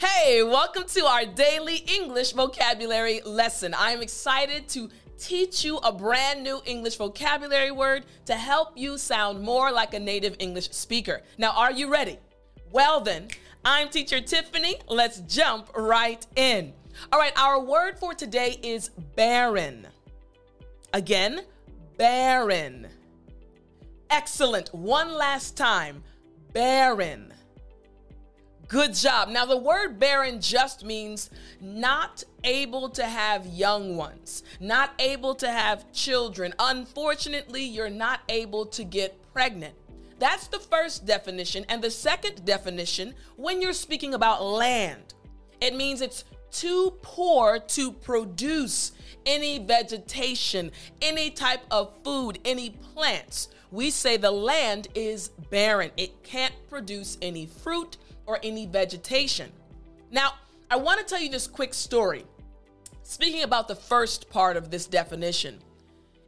Hey, welcome to our daily English vocabulary lesson. I am excited to teach you a brand new English vocabulary word to help you sound more like a native English speaker. Now, are you ready? Well, then, I'm teacher Tiffany. Let's jump right in. All right, our word for today is barren. Again, barren. Excellent. One last time. Barren. Good job. Now, the word barren just means not able to have young ones, not able to have children. Unfortunately, you're not able to get pregnant. That's the first definition. And the second definition, when you're speaking about land, it means it's too poor to produce any vegetation, any type of food, any plants. We say the land is barren, it can't produce any fruit or any vegetation. Now, I want to tell you this quick story. Speaking about the first part of this definition.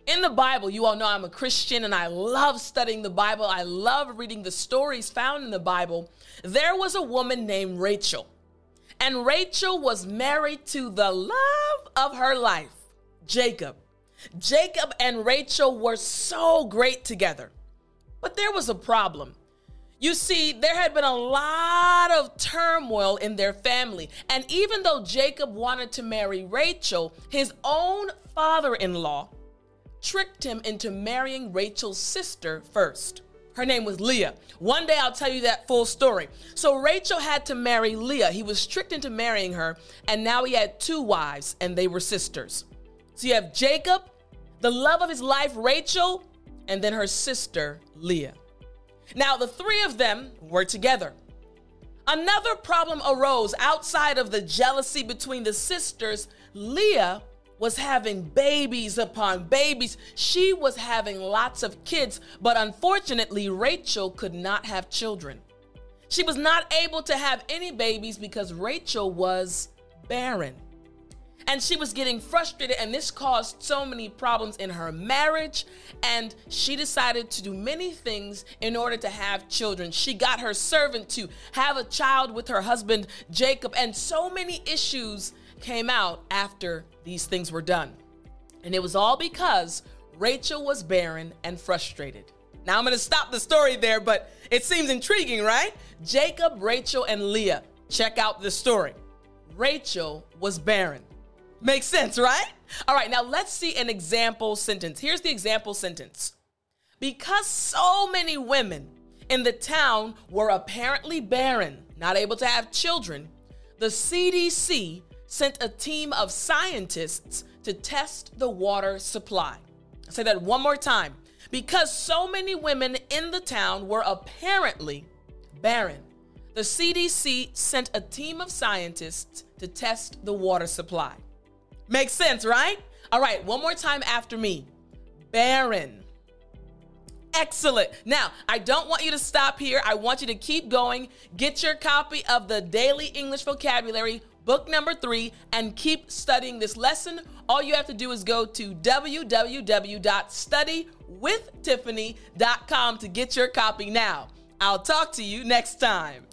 In the Bible, you all know I'm a Christian and I love studying the Bible. I love reading the stories found in the Bible. There was a woman named Rachel, and Rachel was married to the love of her life, Jacob. Jacob and Rachel were so great together. But there was a problem. You see, there had been a lot of turmoil in their family. And even though Jacob wanted to marry Rachel, his own father in law tricked him into marrying Rachel's sister first. Her name was Leah. One day I'll tell you that full story. So Rachel had to marry Leah. He was tricked into marrying her, and now he had two wives, and they were sisters. So you have Jacob, the love of his life, Rachel, and then her sister, Leah. Now, the three of them were together. Another problem arose outside of the jealousy between the sisters. Leah was having babies upon babies. She was having lots of kids, but unfortunately, Rachel could not have children. She was not able to have any babies because Rachel was barren and she was getting frustrated and this caused so many problems in her marriage. And she decided to do many things in order to have children. She got her servant to have a child with her husband jacob. And so many issues came out after these things were done. And it was all because rachel was barren and frustrated. Now i'm going to stop the story there but it seems intriguing right? Jacob rachel and leah. Check out the story. Rachel was barren Makes sense, right? All right, now let's see an example sentence. Here's the example sentence. Because so many women in the town were apparently barren, not able to have children, the CDC sent a team of scientists to test the water supply. I'll say that one more time. Because so many women in the town were apparently barren, the CDC sent a team of scientists to test the water supply. Makes sense, right? All right, one more time after me. Barren. Excellent. Now, I don't want you to stop here. I want you to keep going. Get your copy of the Daily English Vocabulary, book number three, and keep studying this lesson. All you have to do is go to www.studywithtiffany.com to get your copy now. I'll talk to you next time.